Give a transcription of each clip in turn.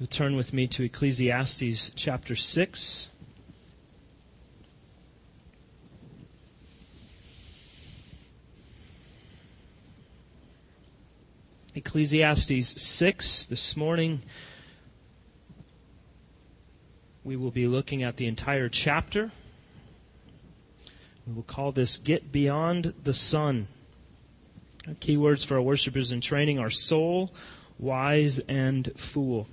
You'll turn with me to Ecclesiastes chapter 6. Ecclesiastes 6 this morning. We will be looking at the entire chapter. We will call this Get Beyond the Sun. Keywords for our worshipers in training are soul, wise, and fool.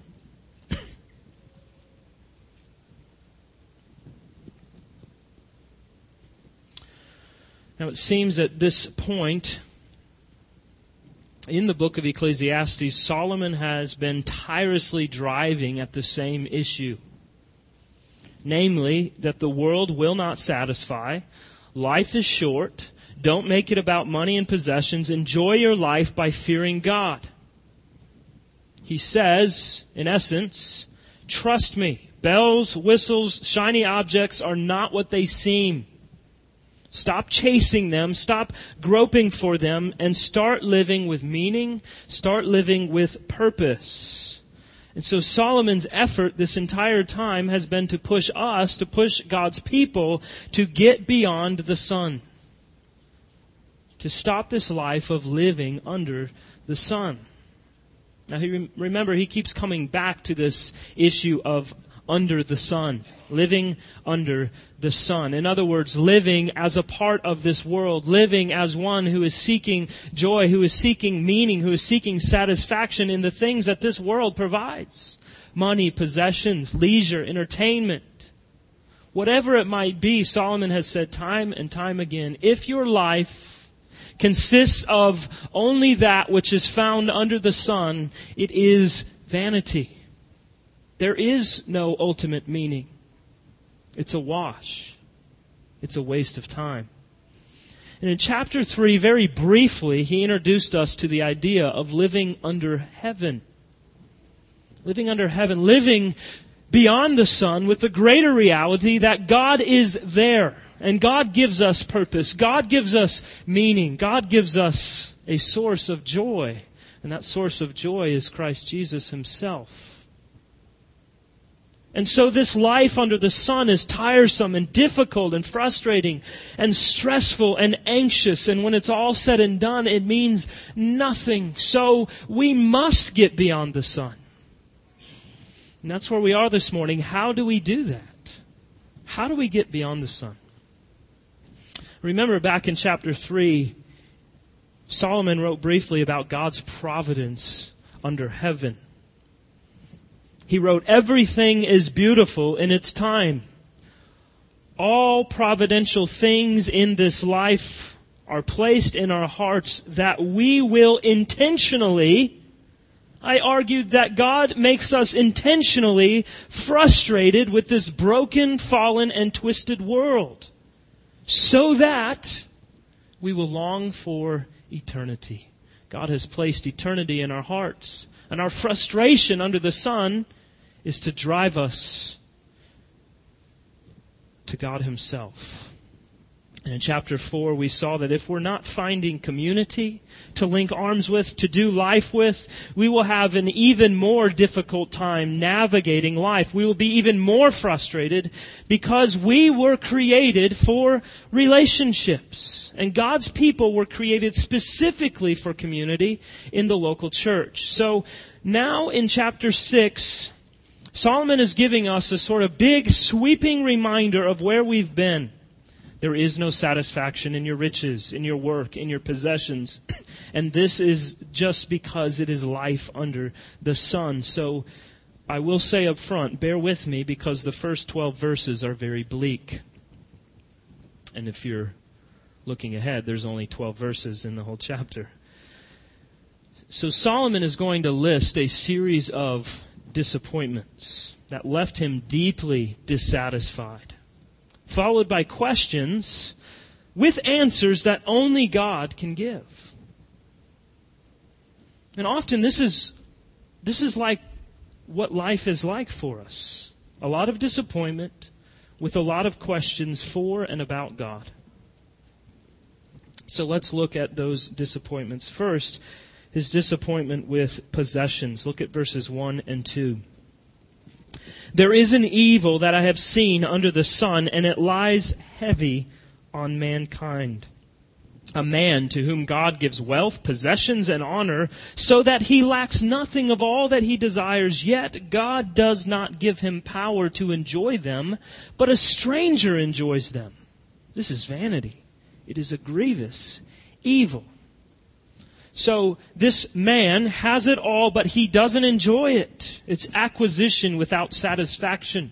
Now it seems at this point in the book of Ecclesiastes, Solomon has been tirelessly driving at the same issue. Namely, that the world will not satisfy, life is short, don't make it about money and possessions, enjoy your life by fearing God. He says, in essence, trust me, bells, whistles, shiny objects are not what they seem. Stop chasing them. Stop groping for them and start living with meaning. Start living with purpose. And so Solomon's effort this entire time has been to push us, to push God's people to get beyond the sun. To stop this life of living under the sun. Now, he, remember, he keeps coming back to this issue of under the sun. Living under the sun. In other words, living as a part of this world. Living as one who is seeking joy, who is seeking meaning, who is seeking satisfaction in the things that this world provides. Money, possessions, leisure, entertainment. Whatever it might be, Solomon has said time and time again, if your life consists of only that which is found under the sun, it is vanity. There is no ultimate meaning. It's a wash. It's a waste of time. And in chapter 3, very briefly, he introduced us to the idea of living under heaven. Living under heaven, living beyond the sun with the greater reality that God is there. And God gives us purpose. God gives us meaning. God gives us a source of joy. And that source of joy is Christ Jesus himself. And so this life under the sun is tiresome and difficult and frustrating and stressful and anxious. And when it's all said and done, it means nothing. So we must get beyond the sun. And that's where we are this morning. How do we do that? How do we get beyond the sun? Remember back in chapter 3, Solomon wrote briefly about God's providence under heaven. He wrote, Everything is beautiful in its time. All providential things in this life are placed in our hearts that we will intentionally, I argued that God makes us intentionally frustrated with this broken, fallen, and twisted world so that we will long for eternity. God has placed eternity in our hearts. And our frustration under the sun is to drive us to God Himself. And in chapter 4, we saw that if we're not finding community to link arms with, to do life with, we will have an even more difficult time navigating life. We will be even more frustrated because we were created for relationships. And God's people were created specifically for community in the local church. So now in chapter 6, Solomon is giving us a sort of big, sweeping reminder of where we've been. There is no satisfaction in your riches, in your work, in your possessions. And this is just because it is life under the sun. So I will say up front, bear with me because the first 12 verses are very bleak. And if you're looking ahead, there's only 12 verses in the whole chapter. So Solomon is going to list a series of disappointments that left him deeply dissatisfied, followed by questions with answers that only God can give. And often this is, this is like what life is like for us. A lot of disappointment with a lot of questions for and about God. So let's look at those disappointments. First, his disappointment with possessions. Look at verses 1 and 2. There is an evil that I have seen under the sun, and it lies heavy on mankind. A man to whom God gives wealth, possessions, and honor, so that he lacks nothing of all that he desires, yet God does not give him power to enjoy them, but a stranger enjoys them. This is vanity. It is a grievous evil. So this man has it all, but he doesn't enjoy it. It's acquisition without satisfaction.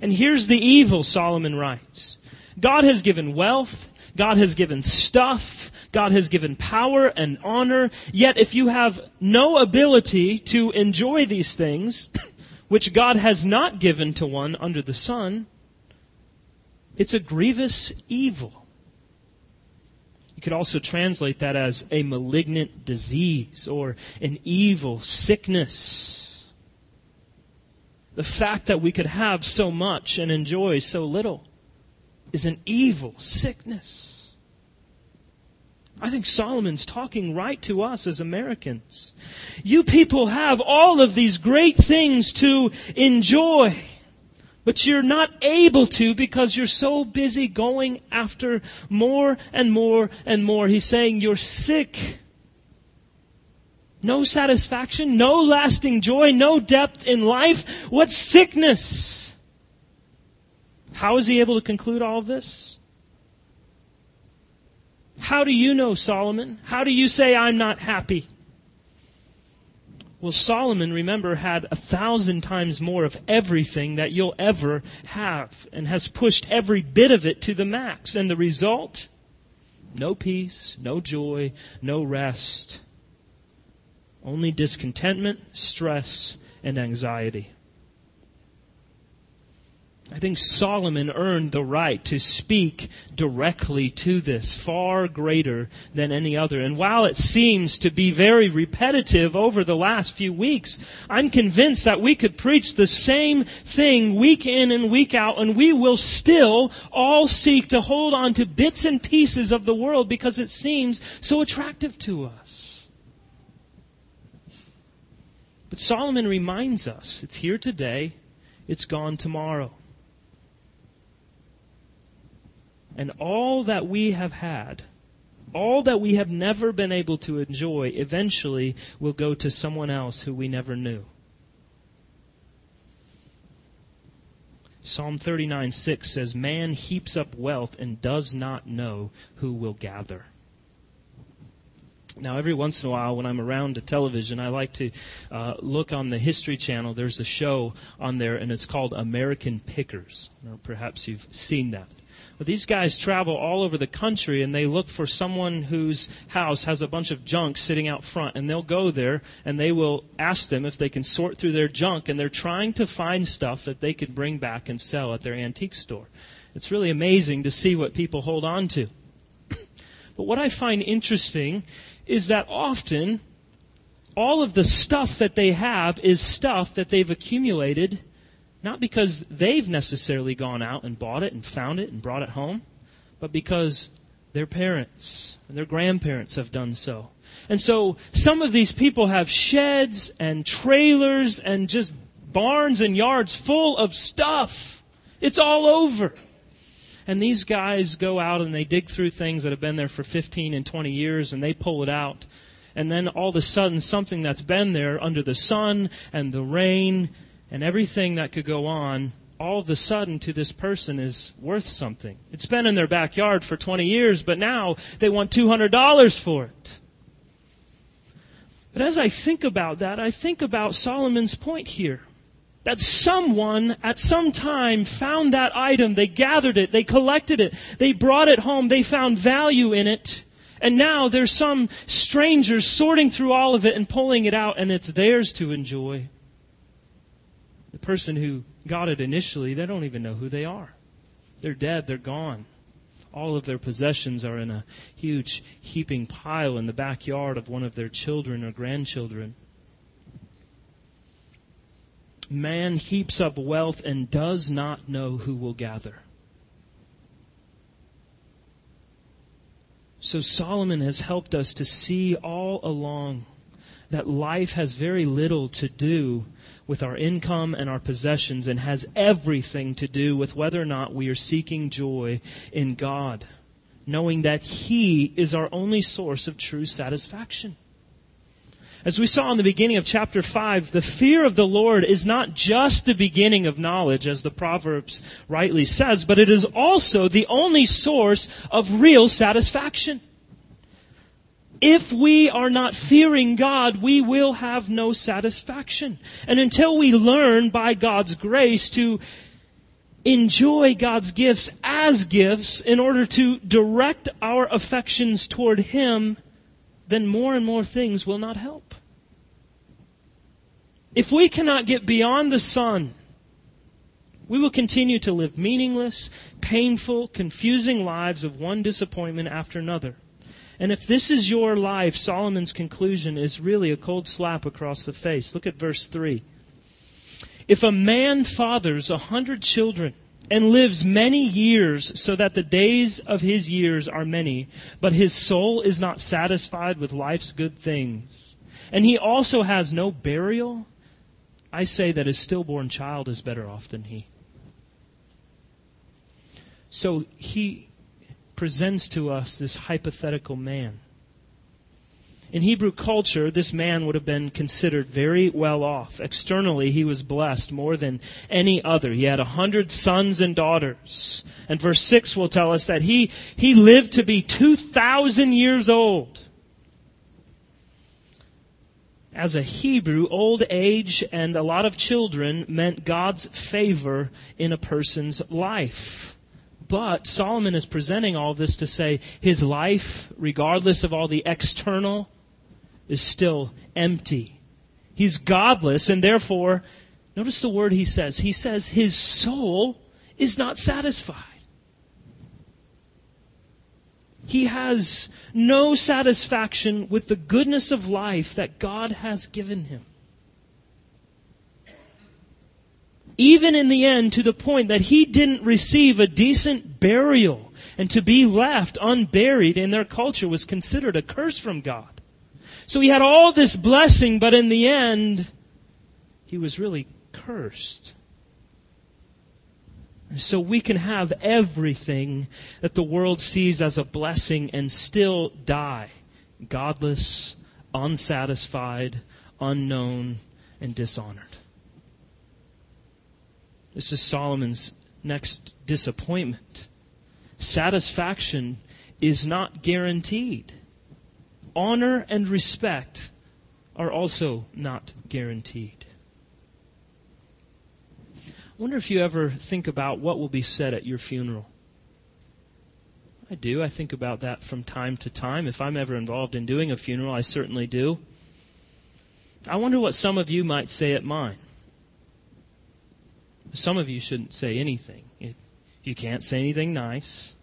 And here's the evil, Solomon writes. God has given wealth. God has given stuff. God has given power and honor. Yet if you have no ability to enjoy these things, which God has not given to one under the sun, it's a grievous evil. Could also translate that as a malignant disease or an evil sickness. The fact that we could have so much and enjoy so little is an evil sickness. I think Solomon's talking right to us as Americans. You people have all of these great things to enjoy. But you're not able to because you're so busy going after more and more and more. He's saying you're sick. No satisfaction, no lasting joy, no depth in life. What sickness? How is he able to conclude all of this? How do you know, Solomon? How do you say I'm not happy? Well, Solomon, remember, had a thousand times more of everything that you'll ever have and has pushed every bit of it to the max. And the result? No peace, no joy, no rest. Only discontentment, stress, and anxiety. I think Solomon earned the right to speak directly to this, far greater than any other. And while it seems to be very repetitive over the last few weeks, I'm convinced that we could preach the same thing week in and week out, and we will still all seek to hold on to bits and pieces of the world because it seems so attractive to us. But Solomon reminds us it's here today, it's gone tomorrow. And all that we have had, all that we have never been able to enjoy, eventually will go to someone else who we never knew. Psalm 39 6 says, Man heaps up wealth and does not know who will gather. Now, every once in a while, when I'm around a television, I like to uh, look on the History Channel. There's a show on there, and it's called American Pickers. Perhaps you've seen that. But these guys travel all over the country and they look for someone whose house has a bunch of junk sitting out front. And they'll go there and they will ask them if they can sort through their junk. And they're trying to find stuff that they could bring back and sell at their antique store. It's really amazing to see what people hold on to. but what I find interesting is that often all of the stuff that they have is stuff that they've accumulated not because they've necessarily gone out and bought it and found it and brought it home, but because their parents and their grandparents have done so. And so some of these people have sheds and trailers and just barns and yards full of stuff. It's all over. And these guys go out and they dig through things that have been there for 15 and 20 years and they pull it out. And then all of a sudden, something that's been there under the sun and the rain and everything that could go on all of a sudden to this person is worth something. It's been in their backyard for 20 years, but now they want $200 for it. But as I think about that, I think about Solomon's point here. That someone at some time found that item, they gathered it, they collected it, they brought it home, they found value in it, and now there's some strangers sorting through all of it and pulling it out, and it's theirs to enjoy the person who got it initially, they don't even know who they are. They're dead, they're gone. All of their possessions are in a huge heaping pile in the backyard of one of their children or grandchildren. Man heaps up wealth and does not know who will gather. So Solomon has helped us to see all along that life has very little to do with our income and our possessions and has everything to do with whether or not we are seeking joy in God, knowing that He is our only source of true satisfaction. As we saw in the beginning of chapter 5, the fear of the Lord is not just the beginning of knowledge, as the Proverbs rightly says, but it is also the only source of real satisfaction. If we are not fearing God, we will have no satisfaction. And until we learn by God's grace to enjoy God's gifts as gifts in order to direct our affections toward Him, then more and more things will not help. If we cannot get beyond the sun, we will continue to live meaningless, painful, confusing lives of one disappointment after another. And if this is your life, Solomon's conclusion is really a cold slap across the face. Look at verse 3. If a man fathers a hundred children, and lives many years so that the days of his years are many, but his soul is not satisfied with life's good things. And he also has no burial. I say that his stillborn child is better off than he. So he presents to us this hypothetical man. In Hebrew culture, this man would have been considered very well off. Externally, he was blessed more than any other. He had a hundred sons and daughters. And verse 6 will tell us that he, he lived to be 2,000 years old. As a Hebrew, old age and a lot of children meant God's favor in a person's life. But Solomon is presenting all this to say his life, regardless of all the external is still empty. He's godless, and therefore, notice the word he says. He says his soul is not satisfied. He has no satisfaction with the goodness of life that God has given him. Even in the end, to the point that he didn't receive a decent burial, and to be left unburied in their culture was considered a curse from God. So he had all this blessing, but in the end, he was really cursed. So we can have everything that the world sees as a blessing and still die godless, unsatisfied, unknown, and dishonored. This is Solomon's next disappointment. Satisfaction is not guaranteed honor and respect are also not guaranteed. I wonder if you ever think about what will be said at your funeral. I do. I think about that from time to time. If I'm ever involved in doing a funeral, I certainly do. I wonder what some of you might say at mine. Some of you shouldn't say anything. You can't say anything nice.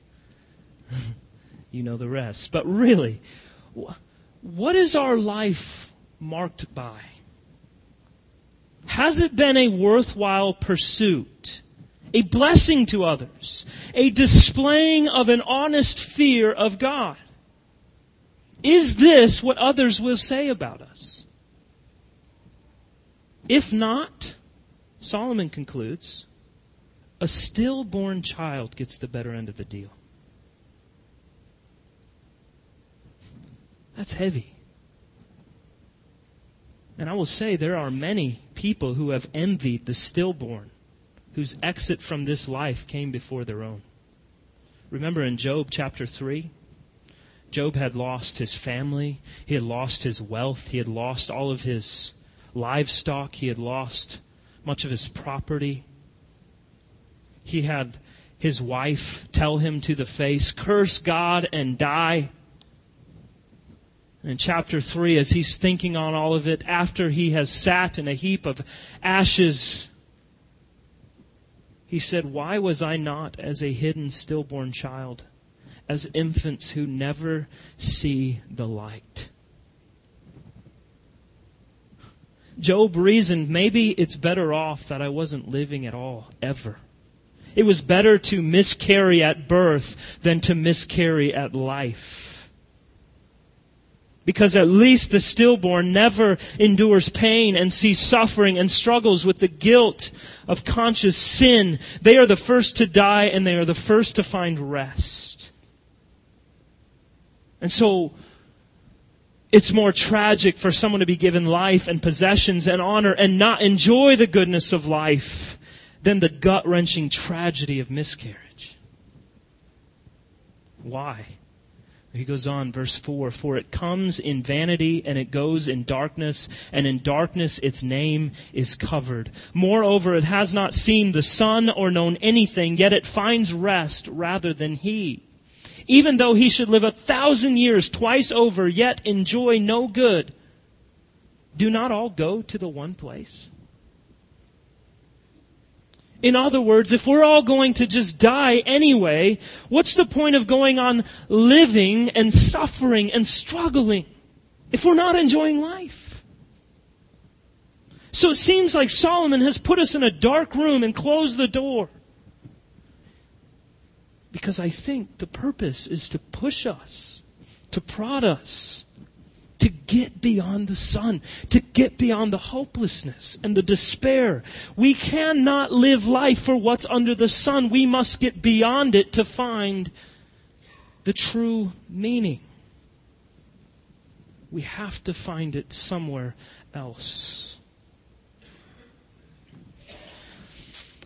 you know the rest. But really, what is our life marked by? Has it been a worthwhile pursuit? A blessing to others? A displaying of an honest fear of God? Is this what others will say about us? If not, Solomon concludes, a stillborn child gets the better end of the deal. That's heavy. And I will say there are many people who have envied the stillborn, whose exit from this life came before their own. Remember in Job chapter 3? Job had lost his family, he had lost his wealth, he had lost all of his livestock, he had lost much of his property. He had his wife tell him to the face, Curse God and die. In chapter 3, as he's thinking on all of it, after he has sat in a heap of ashes, he said, Why was I not as a hidden stillborn child, as infants who never see the light? Job reasoned, maybe it's better off that I wasn't living at all, ever. It was better to miscarry at birth than to miscarry at life. Because at least the stillborn never endures pain and sees suffering and struggles with the guilt of conscious sin. They are the first to die and they are the first to find rest. And so, it's more tragic for someone to be given life and possessions and honor and not enjoy the goodness of life than the gut wrenching tragedy of miscarriage. Why? He goes on, verse 4 For it comes in vanity and it goes in darkness, and in darkness its name is covered. Moreover, it has not seen the sun or known anything, yet it finds rest rather than he. Even though he should live a thousand years twice over, yet enjoy no good. Do not all go to the one place? In other words, if we're all going to just die anyway, what's the point of going on living and suffering and struggling if we're not enjoying life? So it seems like Solomon has put us in a dark room and closed the door. Because I think the purpose is to push us, to prod us, to get beyond the sun, to get beyond the hopelessness and the despair. We cannot live life for what's under the sun. We must get beyond it to find the true meaning. We have to find it somewhere else.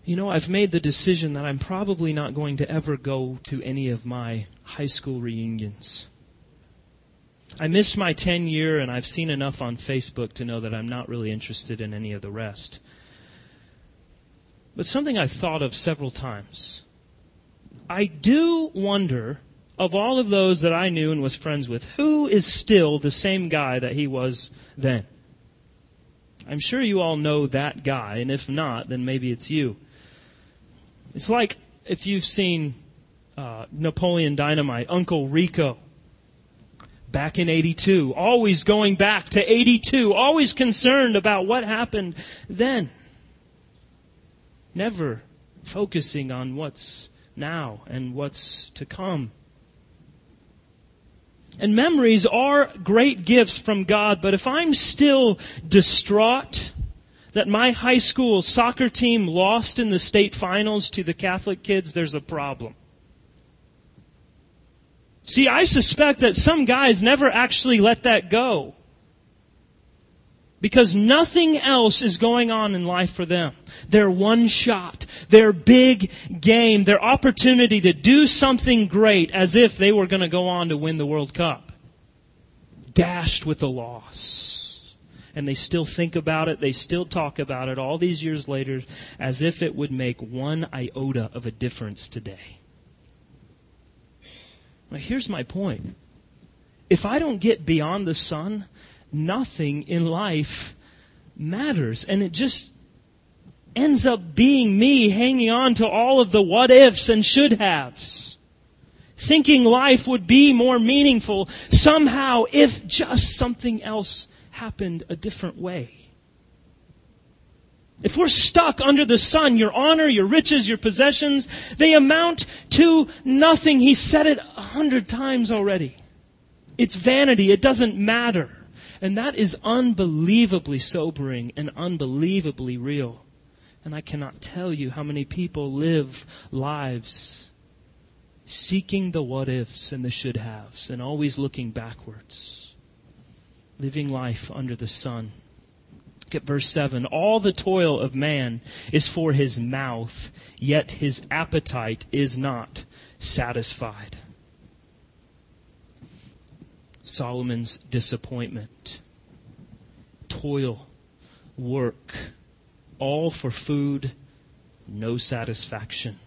You know, I've made the decision that I'm probably not going to ever go to any of my high school reunions. I missed my 10 year, and I've seen enough on Facebook to know that I'm not really interested in any of the rest. But something I've thought of several times. I do wonder, of all of those that I knew and was friends with, who is still the same guy that he was then? I'm sure you all know that guy, and if not, then maybe it's you. It's like if you've seen uh, Napoleon Dynamite, Uncle Rico back in 82, always going back to 82, always concerned about what happened then. Never focusing on what's now and what's to come. And memories are great gifts from God, but if I'm still distraught that my high school soccer team lost in the state finals to the Catholic kids, there's a problem. See, I suspect that some guys never actually let that go. Because nothing else is going on in life for them. Their one shot, their big game, their opportunity to do something great as if they were going to go on to win the World Cup. Dashed with a loss. And they still think about it, they still talk about it all these years later as if it would make one iota of a difference today. Now, here's my point. If I don't get beyond the sun, nothing in life matters. And it just ends up being me hanging on to all of the what ifs and should haves. Thinking life would be more meaningful somehow if just something else happened a different way. If we're stuck under the sun, your honor, your riches, your possessions, they amount to nothing. He said it a hundred times already. It's vanity. It doesn't matter. And that is unbelievably sobering and unbelievably real. And I cannot tell you how many people live lives seeking the what ifs and the should haves and always looking backwards, living life under the sun Look at verse 7. All the toil of man is for his mouth, yet his appetite is not satisfied. Solomon's disappointment. Toil, work, all for food, no satisfaction.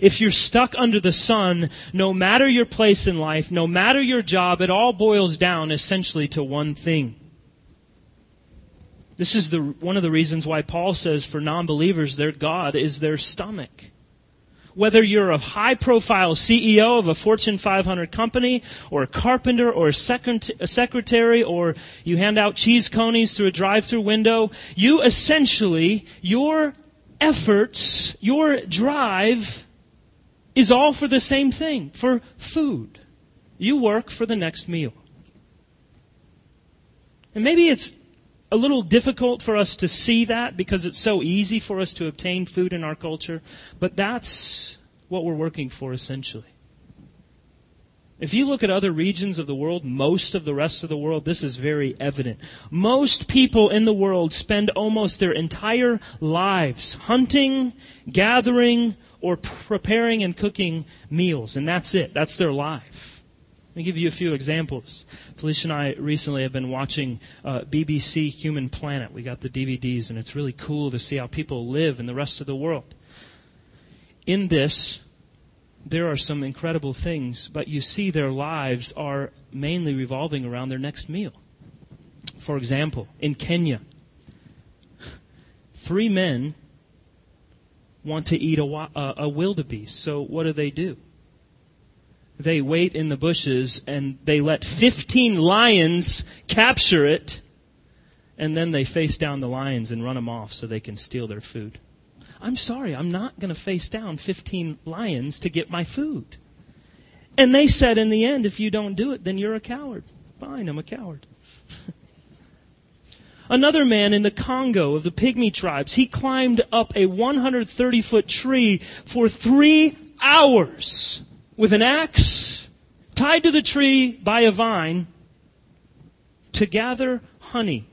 If you're stuck under the sun, no matter your place in life, no matter your job, it all boils down essentially to one thing this is the, one of the reasons why Paul says for non believers, their God is their stomach. Whether you're a high profile CEO of a Fortune 500 company, or a carpenter, or a, secretary, or you hand out cheese conies through a drive through window, you essentially, your efforts, your drive is all for the same thing, for food. You work for the next meal. And maybe it's a little difficult for us to see that because it's so easy for us to obtain food in our culture, but that's what we're working for essentially. If you look at other regions of the world, most of the rest of the world, this is very evident. Most people in the world spend almost their entire lives hunting, gathering, or preparing and cooking meals, and that's it. That's their life. Let me give you a few examples. Felicia and I recently have been watching uh, BBC Human Planet. We got the DVDs, and it's really cool to see how people live in the rest of the world. In this, there are some incredible things, but you see their lives are mainly revolving around their next meal. For example, in Kenya, three men want to eat a, a, a wildebeest. So what do they do? They wait in the bushes and they let 15 lions capture it, and then they face down the lions and run them off so they can steal their food. I'm sorry, I'm not going to face down 15 lions to get my food. And they said in the end, if you don't do it, then you're a coward. Fine, I'm a coward. Another man in the Congo of the Pygmy tribes, he climbed up a 130 foot tree for three hours with an axe tied to the tree by a vine to gather honey,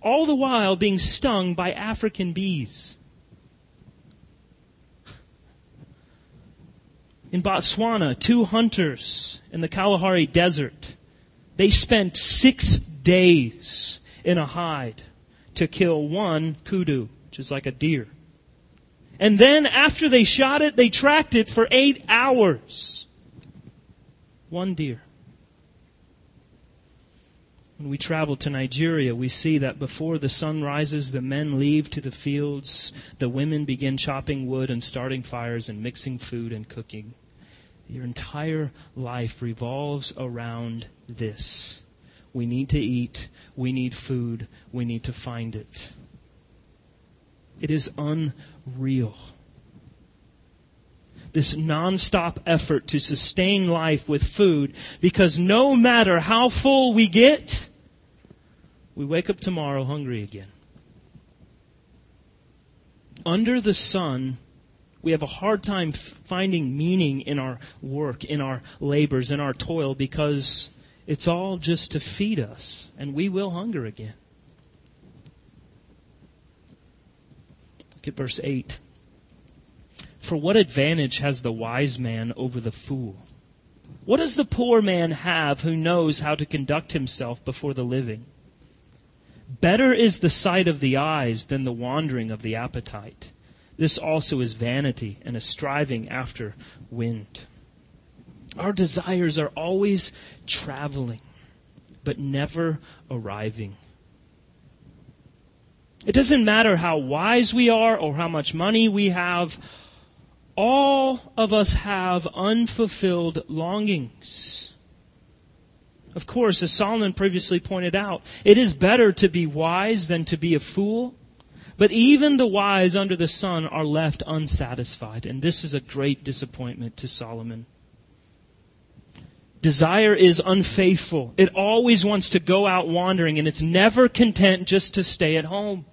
all the while being stung by African bees. In Botswana, two hunters in the Kalahari Desert, they spent six days in a hide to kill one kudu, which is like a deer. And then after they shot it, they tracked it for eight hours. One deer. When we travel to Nigeria, we see that before the sun rises, the men leave to the fields, the women begin chopping wood and starting fires and mixing food and cooking. Your entire life revolves around this. We need to eat. We need food. We need to find it. It is unreal. This nonstop effort to sustain life with food because no matter how full we get, we wake up tomorrow hungry again. Under the sun, we have a hard time finding meaning in our work, in our labors, in our toil, because it's all just to feed us, and we will hunger again. Look at verse 8. For what advantage has the wise man over the fool? What does the poor man have who knows how to conduct himself before the living? Better is the sight of the eyes than the wandering of the appetite. This also is vanity and a striving after wind. Our desires are always traveling, but never arriving. It doesn't matter how wise we are or how much money we have. All of us have unfulfilled longings. Of course, as Solomon previously pointed out, it is better to be wise than to be a fool. But even the wise under the sun are left unsatisfied, and this is a great disappointment to Solomon. Desire is unfaithful. It always wants to go out wandering, and it's never content just to stay at home.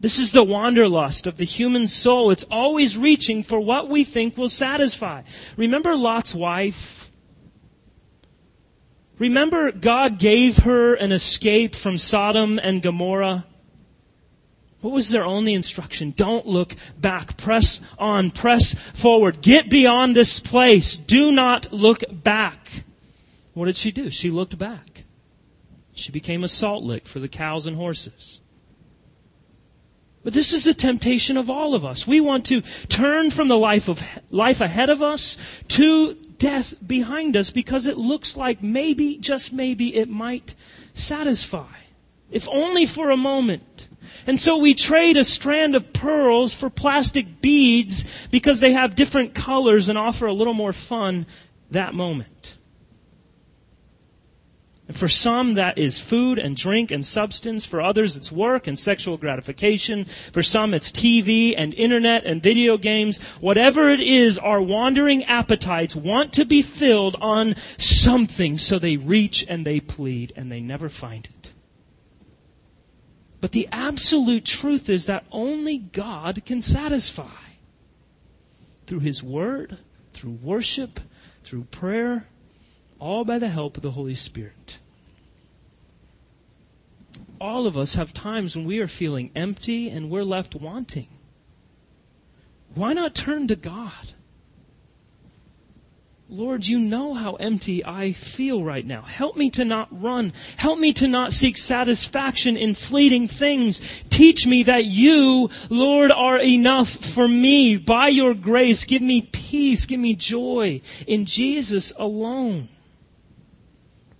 This is the wanderlust of the human soul. It's always reaching for what we think will satisfy. Remember Lot's wife? Remember, God gave her an escape from Sodom and Gomorrah? What was their only instruction? Don't look back. Press on. Press forward. Get beyond this place. Do not look back. What did she do? She looked back. She became a salt lick for the cows and horses. But this is the temptation of all of us. We want to turn from the life of life ahead of us to death behind us because it looks like maybe, just maybe, it might satisfy. If only for a moment. And so we trade a strand of pearls for plastic beads because they have different colors and offer a little more fun that moment. For some, that is food and drink and substance. For others, it's work and sexual gratification. For some, it's TV and internet and video games. Whatever it is, our wandering appetites want to be filled on something, so they reach and they plead and they never find it. But the absolute truth is that only God can satisfy. Through His Word, through worship, through prayer, all by the help of the Holy Spirit. All of us have times when we are feeling empty and we're left wanting. Why not turn to God? Lord, you know how empty I feel right now. Help me to not run. Help me to not seek satisfaction in fleeting things. Teach me that you, Lord, are enough for me. By your grace, give me peace, give me joy in Jesus alone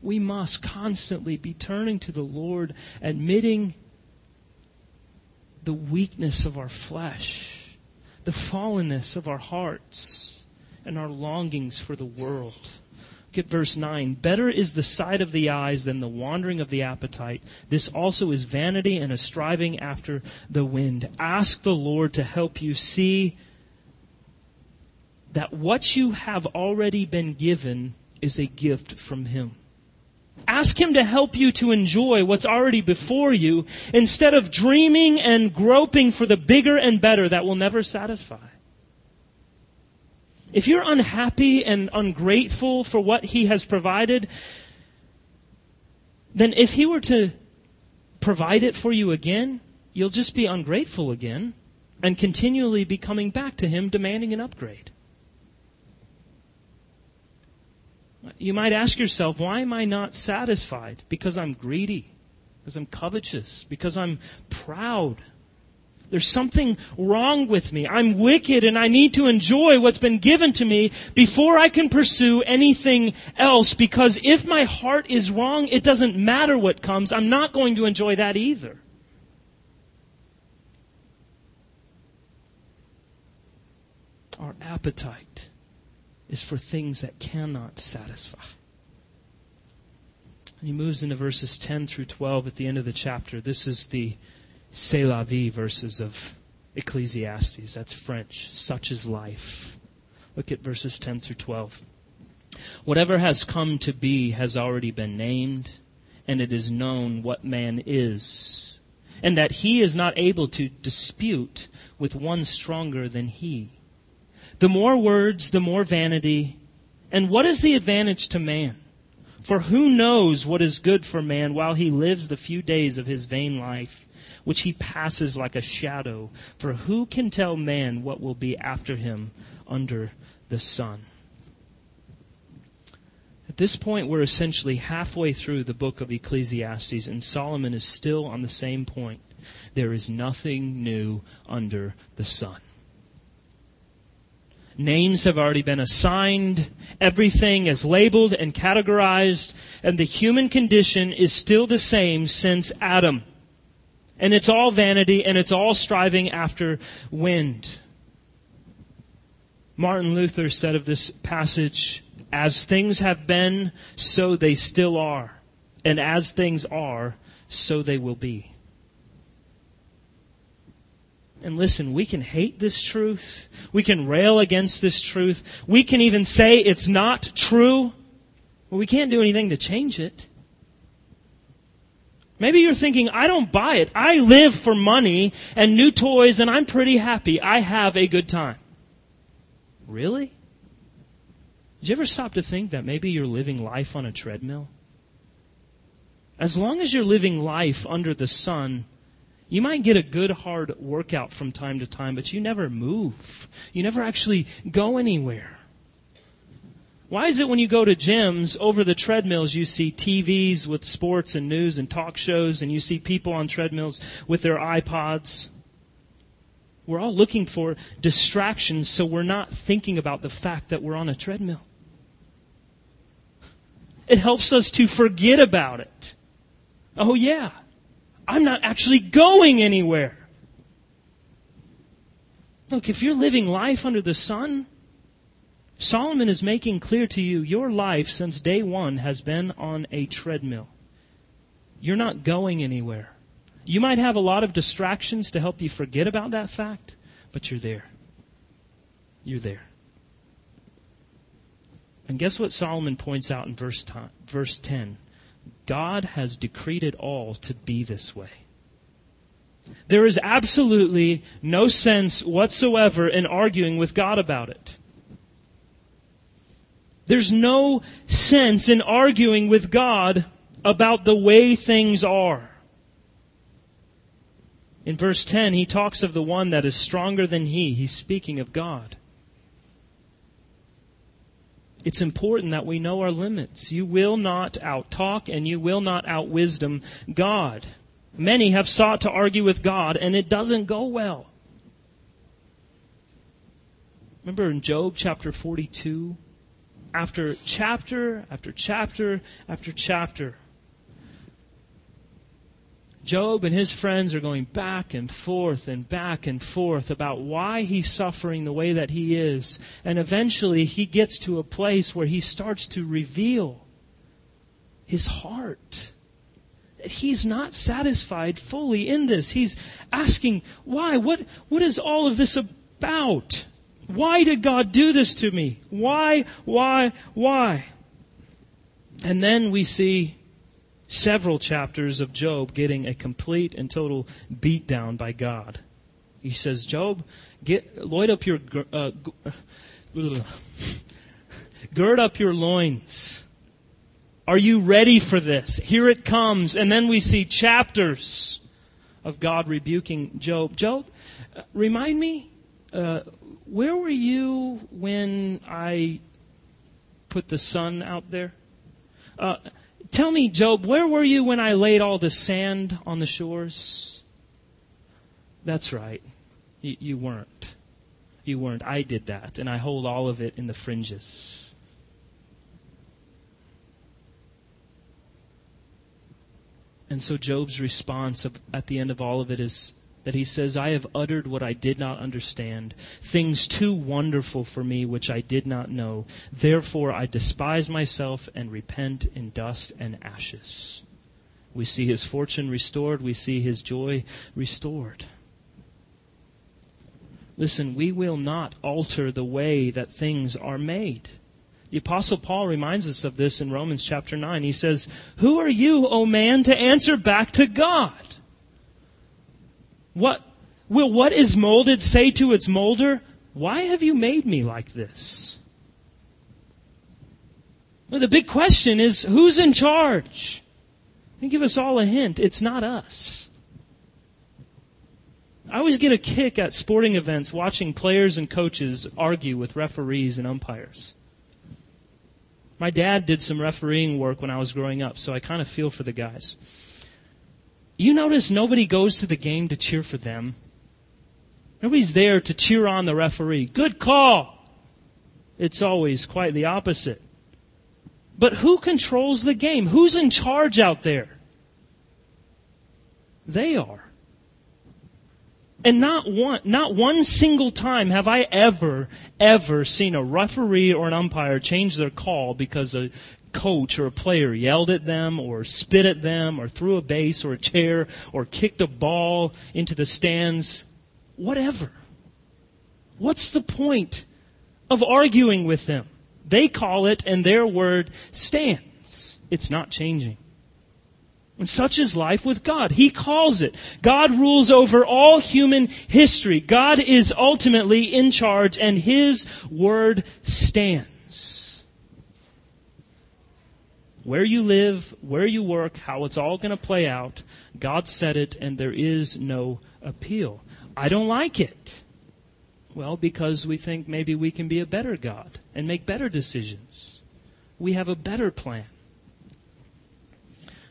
we must constantly be turning to the Lord, admitting the weakness of our flesh, the fallenness of our hearts, and our longings for the world. Look at verse 9. Better is the sight of the eyes than the wandering of the appetite. This also is vanity and a striving after the wind. Ask the Lord to help you see that what you have already been given is a gift from Him. Ask Him to help you to enjoy what's already before you instead of dreaming and groping for the bigger and better that will never satisfy. If you're unhappy and ungrateful for what He has provided, then if He were to provide it for you again, you'll just be ungrateful again and continually be coming back to Him demanding an upgrade. You might ask yourself, why am I not satisfied? Because I'm greedy, because I'm covetous, because I'm proud. There's something wrong with me. I'm wicked and I need to enjoy what's been given to me before I can pursue anything else because if my heart is wrong, it doesn't matter what comes. I'm not going to enjoy that either. Our appetite is for things that cannot satisfy. And he moves into verses 10 through 12 at the end of the chapter. This is the C'est la vie verses of Ecclesiastes. That's French. Such is life. Look at verses 10 through 12. Whatever has come to be has already been named, and it is known what man is, and that he is not able to dispute with one stronger than he. The more words, the more vanity. And what is the advantage to man? For who knows what is good for man while he lives the few days of his vain life, which he passes like a shadow? For who can tell man what will be after him under the sun? At this point, we're essentially halfway through the book of Ecclesiastes, and Solomon is still on the same point. There is nothing new under the sun. Names have already been assigned. Everything is labeled and categorized. And the human condition is still the same since Adam. And it's all vanity and it's all striving after wind. Martin Luther said of this passage, as things have been, so they still are. And as things are, so they will be. And listen, we can hate this truth. We can rail against this truth. We can even say it's not true. But we can't do anything to change it. Maybe you're thinking, I don't buy it. I live for money and new toys and I'm pretty happy. I have a good time. Really? Did you ever stop to think that maybe you're living life on a treadmill? As long as you're living life under the sun, you might get a good hard workout from time to time, but you never move. You never actually go anywhere. Why is it when you go to gyms, over the treadmills, you see TVs with sports and news and talk shows, and you see people on treadmills with their iPods? We're all looking for distractions, so we're not thinking about the fact that we're on a treadmill. It helps us to forget about it. Oh, yeah. I'm not actually going anywhere. Look, if you're living life under the sun, Solomon is making clear to you your life since day one has been on a treadmill. You're not going anywhere. You might have a lot of distractions to help you forget about that fact, but you're there. You're there. And guess what Solomon points out in verse, verse 10? God has decreed it all to be this way. There is absolutely no sense whatsoever in arguing with God about it. There's no sense in arguing with God about the way things are. In verse 10, he talks of the one that is stronger than he. He's speaking of God. It's important that we know our limits. You will not outtalk and you will not outwisdom God. Many have sought to argue with God and it doesn't go well. Remember in Job chapter 42? After chapter after chapter after chapter, Job and his friends are going back and forth and back and forth about why he's suffering the way that he is. And eventually he gets to a place where he starts to reveal his heart. That he's not satisfied fully in this. He's asking, why? What, what is all of this about? Why did God do this to me? Why, why, why? And then we see several chapters of Job getting a complete and total beatdown by God. He says, Job, get, load up your, uh, gird up your loins. Are you ready for this? Here it comes. And then we see chapters of God rebuking Job. Job, uh, remind me, uh, where were you when I put the sun out there? Uh, Tell me, Job, where were you when I laid all the sand on the shores? That's right. You, you weren't. You weren't. I did that, and I hold all of it in the fringes. And so Job's response at the end of all of it is that he says, I have uttered what I did not understand, things too wonderful for me which I did not know. Therefore I despise myself and repent in dust and ashes. We see his fortune restored, we see his joy restored. Listen, we will not alter the way that things are made. The apostle Paul reminds us of this in Romans chapter 9. He says, Who are you, O man, to answer back to God? What will what is molded say to its molder, Why have you made me like this? Well, the big question is who's in charge? And give us all a hint. It's not us. I always get a kick at sporting events watching players and coaches argue with referees and umpires. My dad did some refereeing work when I was growing up, so I kind of feel for the guys. You notice nobody goes to the game to cheer for them. Nobody's there to cheer on the referee. Good call. It's always quite the opposite. But who controls the game? Who's in charge out there? They are. And not one, not one single time have I ever, ever seen a referee or an umpire change their call because a coach or a player yelled at them or spit at them or threw a base or a chair or kicked a ball into the stands, whatever. What's the point of arguing with them? They call it and their word stands. It's not changing. And such is life with God. He calls it. God rules over all human history. God is ultimately in charge and His word stands. Where you live, where you work, how it's all going to play out. God said it, and there is no appeal. I don't like it. Well, because we think maybe we can be a better God and make better decisions. We have a better plan.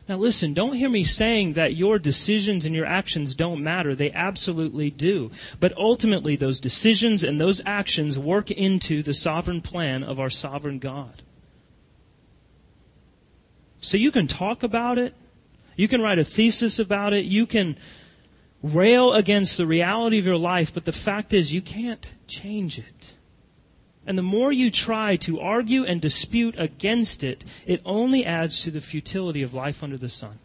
Now, listen, don't hear me saying that your decisions and your actions don't matter. They absolutely do. But ultimately, those decisions and those actions work into the sovereign plan of our sovereign God. So you can talk about it. You can write a thesis about it. You can rail against the reality of your life, but the fact is you can't change it. And the more you try to argue and dispute against it, it only adds to the futility of life under the sun.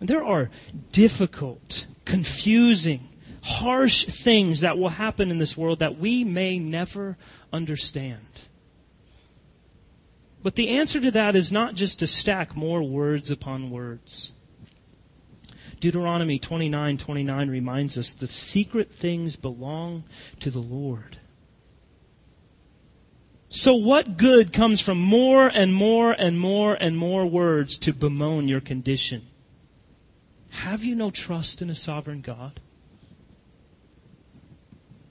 And there are difficult, confusing, harsh things that will happen in this world that we may never understand. But the answer to that is not just to stack more words upon words. Deuteronomy 29:29 reminds us the secret things belong to the Lord. So what good comes from more and more and more and more words to bemoan your condition? Have you no trust in a sovereign God?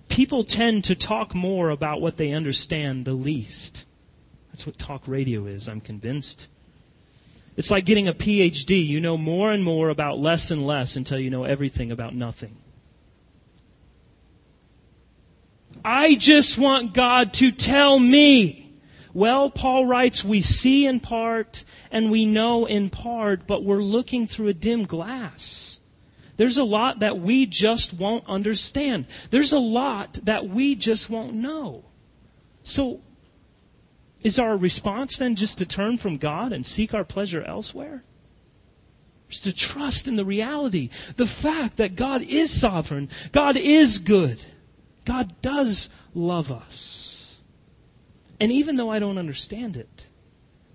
People tend to talk more about what they understand the least. That's what talk radio is, I'm convinced. It's like getting a PhD. You know more and more about less and less until you know everything about nothing. I just want God to tell me. Well, Paul writes, we see in part and we know in part, but we're looking through a dim glass. There's a lot that we just won't understand. There's a lot that we just won't know. So is our response then just to turn from God and seek our pleasure elsewhere? Just to trust in the reality, the fact that God is sovereign, God is good, God does love us. And even though I don't understand it,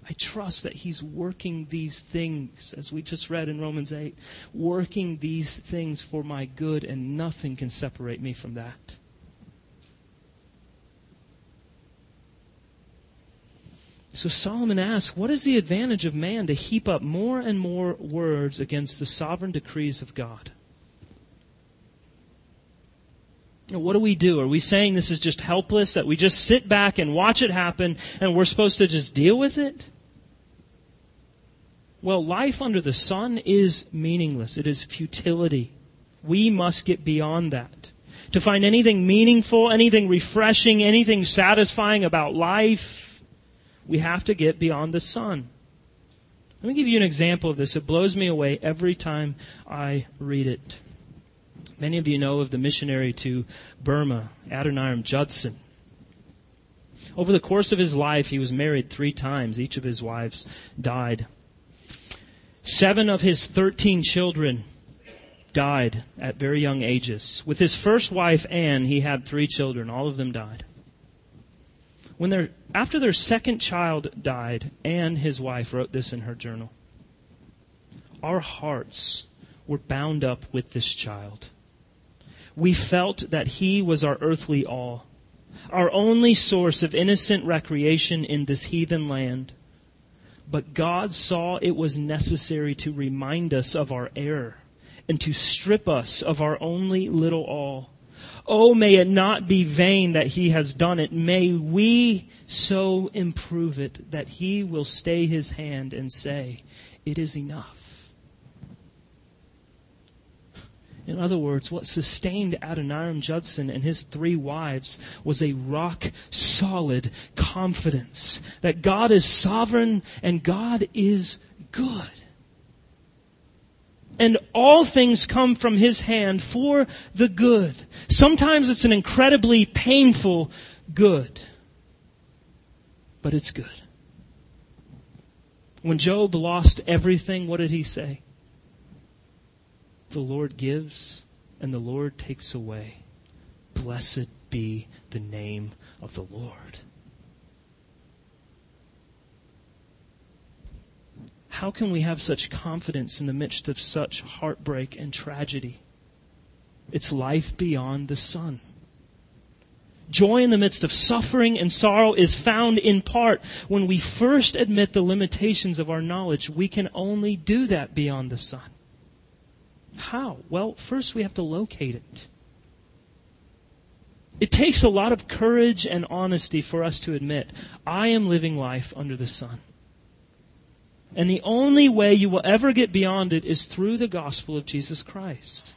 I trust that He's working these things, as we just read in Romans 8, working these things for my good, and nothing can separate me from that. So Solomon asks, What is the advantage of man to heap up more and more words against the sovereign decrees of God? What do we do? Are we saying this is just helpless, that we just sit back and watch it happen and we're supposed to just deal with it? Well, life under the sun is meaningless. It is futility. We must get beyond that. To find anything meaningful, anything refreshing, anything satisfying about life, we have to get beyond the sun. Let me give you an example of this. It blows me away every time I read it. Many of you know of the missionary to Burma, Adoniram Judson. Over the course of his life, he was married three times. Each of his wives died. Seven of his 13 children died at very young ages. With his first wife, Anne, he had three children. All of them died. When their, after their second child died, Anne, his wife, wrote this in her journal. Our hearts were bound up with this child. We felt that he was our earthly all, our only source of innocent recreation in this heathen land. But God saw it was necessary to remind us of our error and to strip us of our only little all Oh, may it not be vain that he has done it. May we so improve it that he will stay his hand and say, It is enough. In other words, what sustained Adoniram Judson and his three wives was a rock solid confidence that God is sovereign and God is good and all things come from his hand for the good. Sometimes it's an incredibly painful good, but it's good. When Job lost everything, what did he say? The Lord gives and the Lord takes away. Blessed be the name of the Lord. How can we have such confidence in the midst of such heartbreak and tragedy? It's life beyond the sun. Joy in the midst of suffering and sorrow is found in part when we first admit the limitations of our knowledge. We can only do that beyond the sun. How? Well, first we have to locate it. It takes a lot of courage and honesty for us to admit, I am living life under the sun. And the only way you will ever get beyond it is through the gospel of Jesus Christ.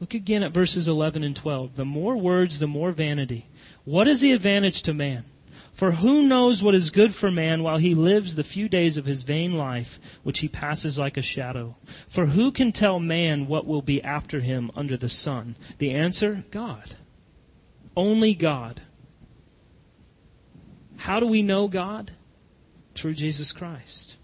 Look again at verses 11 and 12. The more words, the more vanity. What is the advantage to man? For who knows what is good for man while he lives the few days of his vain life, which he passes like a shadow? For who can tell man what will be after him under the sun? The answer God. Only God. How do we know God? Through Jesus Christ.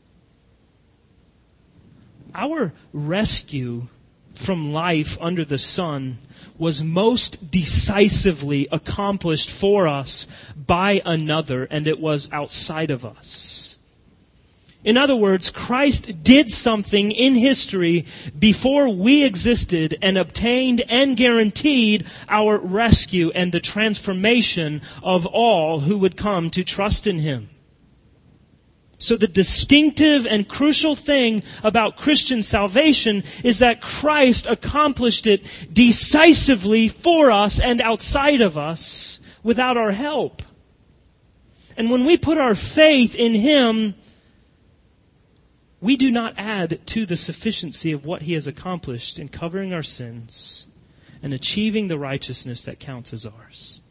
Our rescue from life under the sun was most decisively accomplished for us by another, and it was outside of us. In other words, Christ did something in history before we existed and obtained and guaranteed our rescue and the transformation of all who would come to trust in Him. So the distinctive and crucial thing about Christian salvation is that Christ accomplished it decisively for us and outside of us without our help. And when we put our faith in Him, we do not add to the sufficiency of what He has accomplished in covering our sins and achieving the righteousness that counts as ours.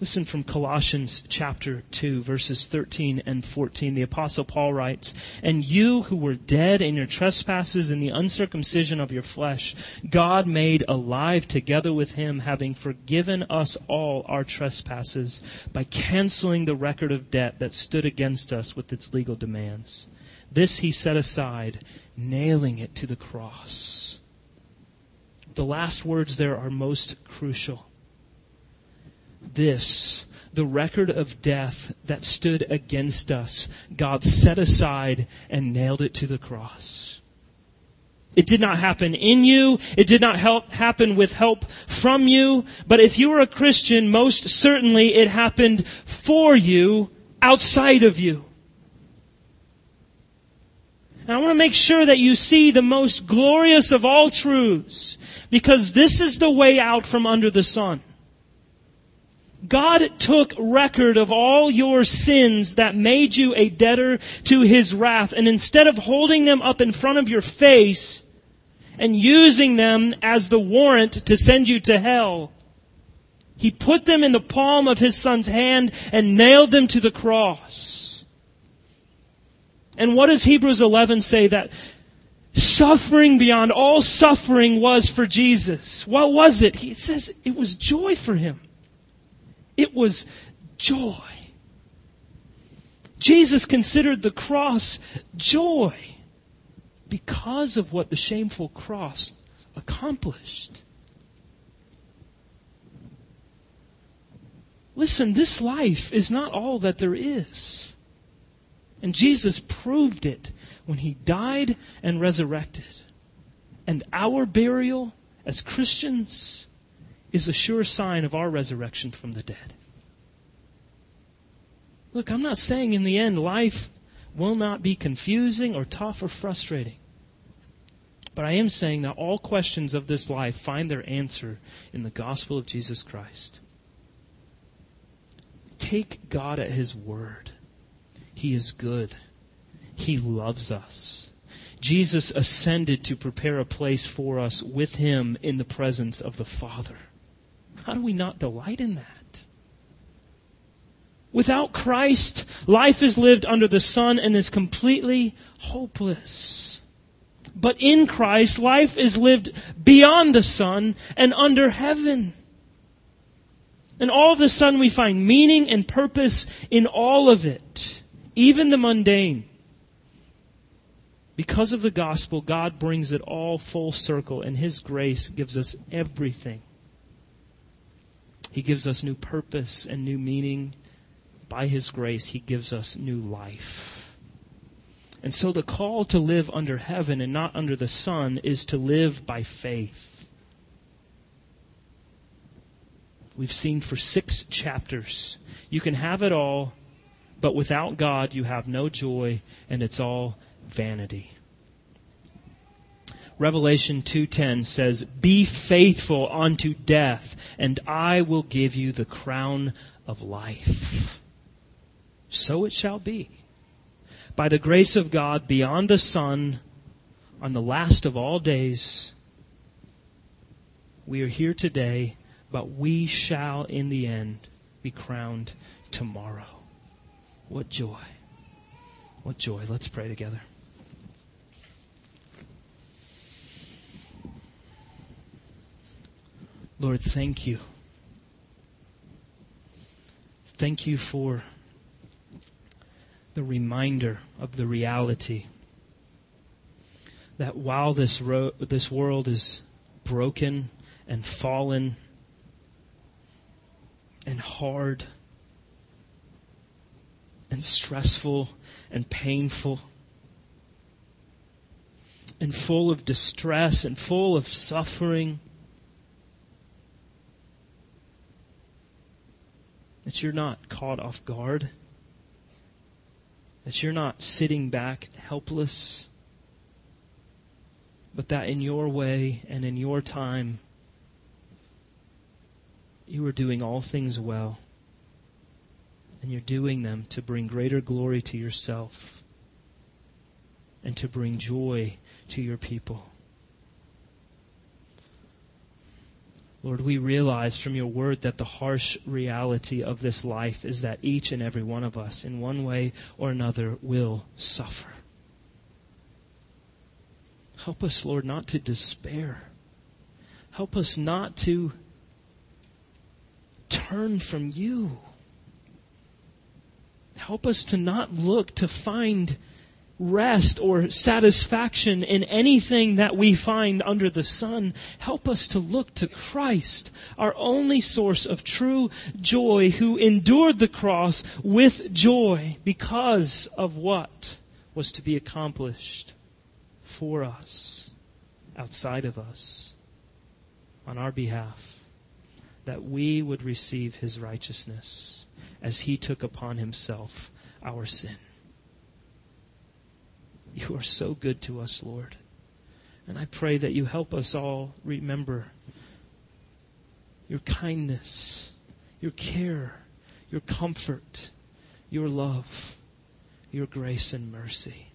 Listen from Colossians chapter 2, verses 13 and 14. The Apostle Paul writes, And you who were dead in your trespasses and the uncircumcision of your flesh, God made alive together with him, having forgiven us all our trespasses by canceling the record of debt that stood against us with its legal demands. This he set aside, nailing it to the cross. The last words there are most crucial this, the record of death that stood against us, God set aside and nailed it to the cross. It did not happen in you. It did not help, happen with help from you. But if you are a Christian, most certainly it happened for you outside of you. And I want to make sure that you see the most glorious of all truths because this is the way out from under the sun. God took record of all your sins that made you a debtor to His wrath, and instead of holding them up in front of your face and using them as the warrant to send you to hell, He put them in the palm of His Son's hand and nailed them to the cross. And what does Hebrews 11 say that suffering beyond all suffering was for Jesus? What was it? He says it was joy for Him. It was joy. Jesus considered the cross joy because of what the shameful cross accomplished. Listen, this life is not all that there is. And Jesus proved it when he died and resurrected. And our burial as Christians is a sure sign of our resurrection from the dead. Look, I'm not saying in the end life will not be confusing or tough or frustrating. But I am saying that all questions of this life find their answer in the gospel of Jesus Christ. Take God at His word. He is good. He loves us. Jesus ascended to prepare a place for us with Him in the presence of the Father. How do we not delight in that? Without Christ, life is lived under the sun and is completely hopeless. But in Christ, life is lived beyond the sun and under heaven. And all of a sudden we find meaning and purpose in all of it, even the mundane. Because of the gospel, God brings it all full circle, and His grace gives us everything he gives us new purpose and new meaning. By His grace, He gives us new life. And so the call to live under heaven and not under the sun is to live by faith. We've seen for six chapters. You can have it all, but without God, you have no joy, and it's all vanity. Revelation 2:10 says, "Be faithful unto death, and I will give you the crown of life." So it shall be. By the grace of God beyond the sun on the last of all days, we are here today, but we shall in the end be crowned tomorrow. What joy. What joy. Let's pray together. Lord, thank you. Thank you for the reminder of the reality that while this, ro- this world is broken and fallen and hard and stressful and painful and full of distress and full of suffering, that you're not caught off guard, that you're not sitting back helpless, but that in your way and in your time, you are doing all things well. And you're doing them to bring greater glory to yourself and to bring joy to your people. Lord, we realize from your word that the harsh reality of this life is that each and every one of us, in one way or another, will suffer. Help us, Lord, not to despair. Help us not to turn from you. Help us to not look to find rest or satisfaction in anything that we find under the sun. Help us to look to Christ, our only source of true joy, who endured the cross with joy because of what was to be accomplished for us, outside of us, on our behalf, that we would receive his righteousness as he took upon himself our sin. You are so good to us, Lord. And I pray that you help us all remember your kindness, your care, your comfort, your love, your grace and mercy.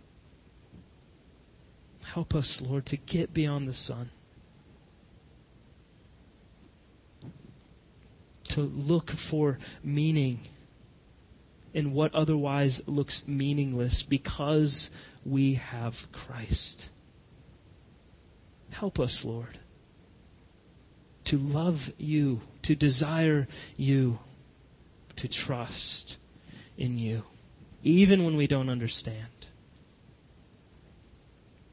Help us, Lord, to get beyond the sun. To look for meaning in what otherwise looks meaningless because we have Christ. Help us, Lord, to love you, to desire you, to trust in you, even when we don't understand.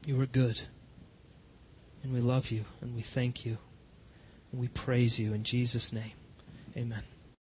You are good, and we love you, and we thank you, and we praise you in Jesus' name. Amen.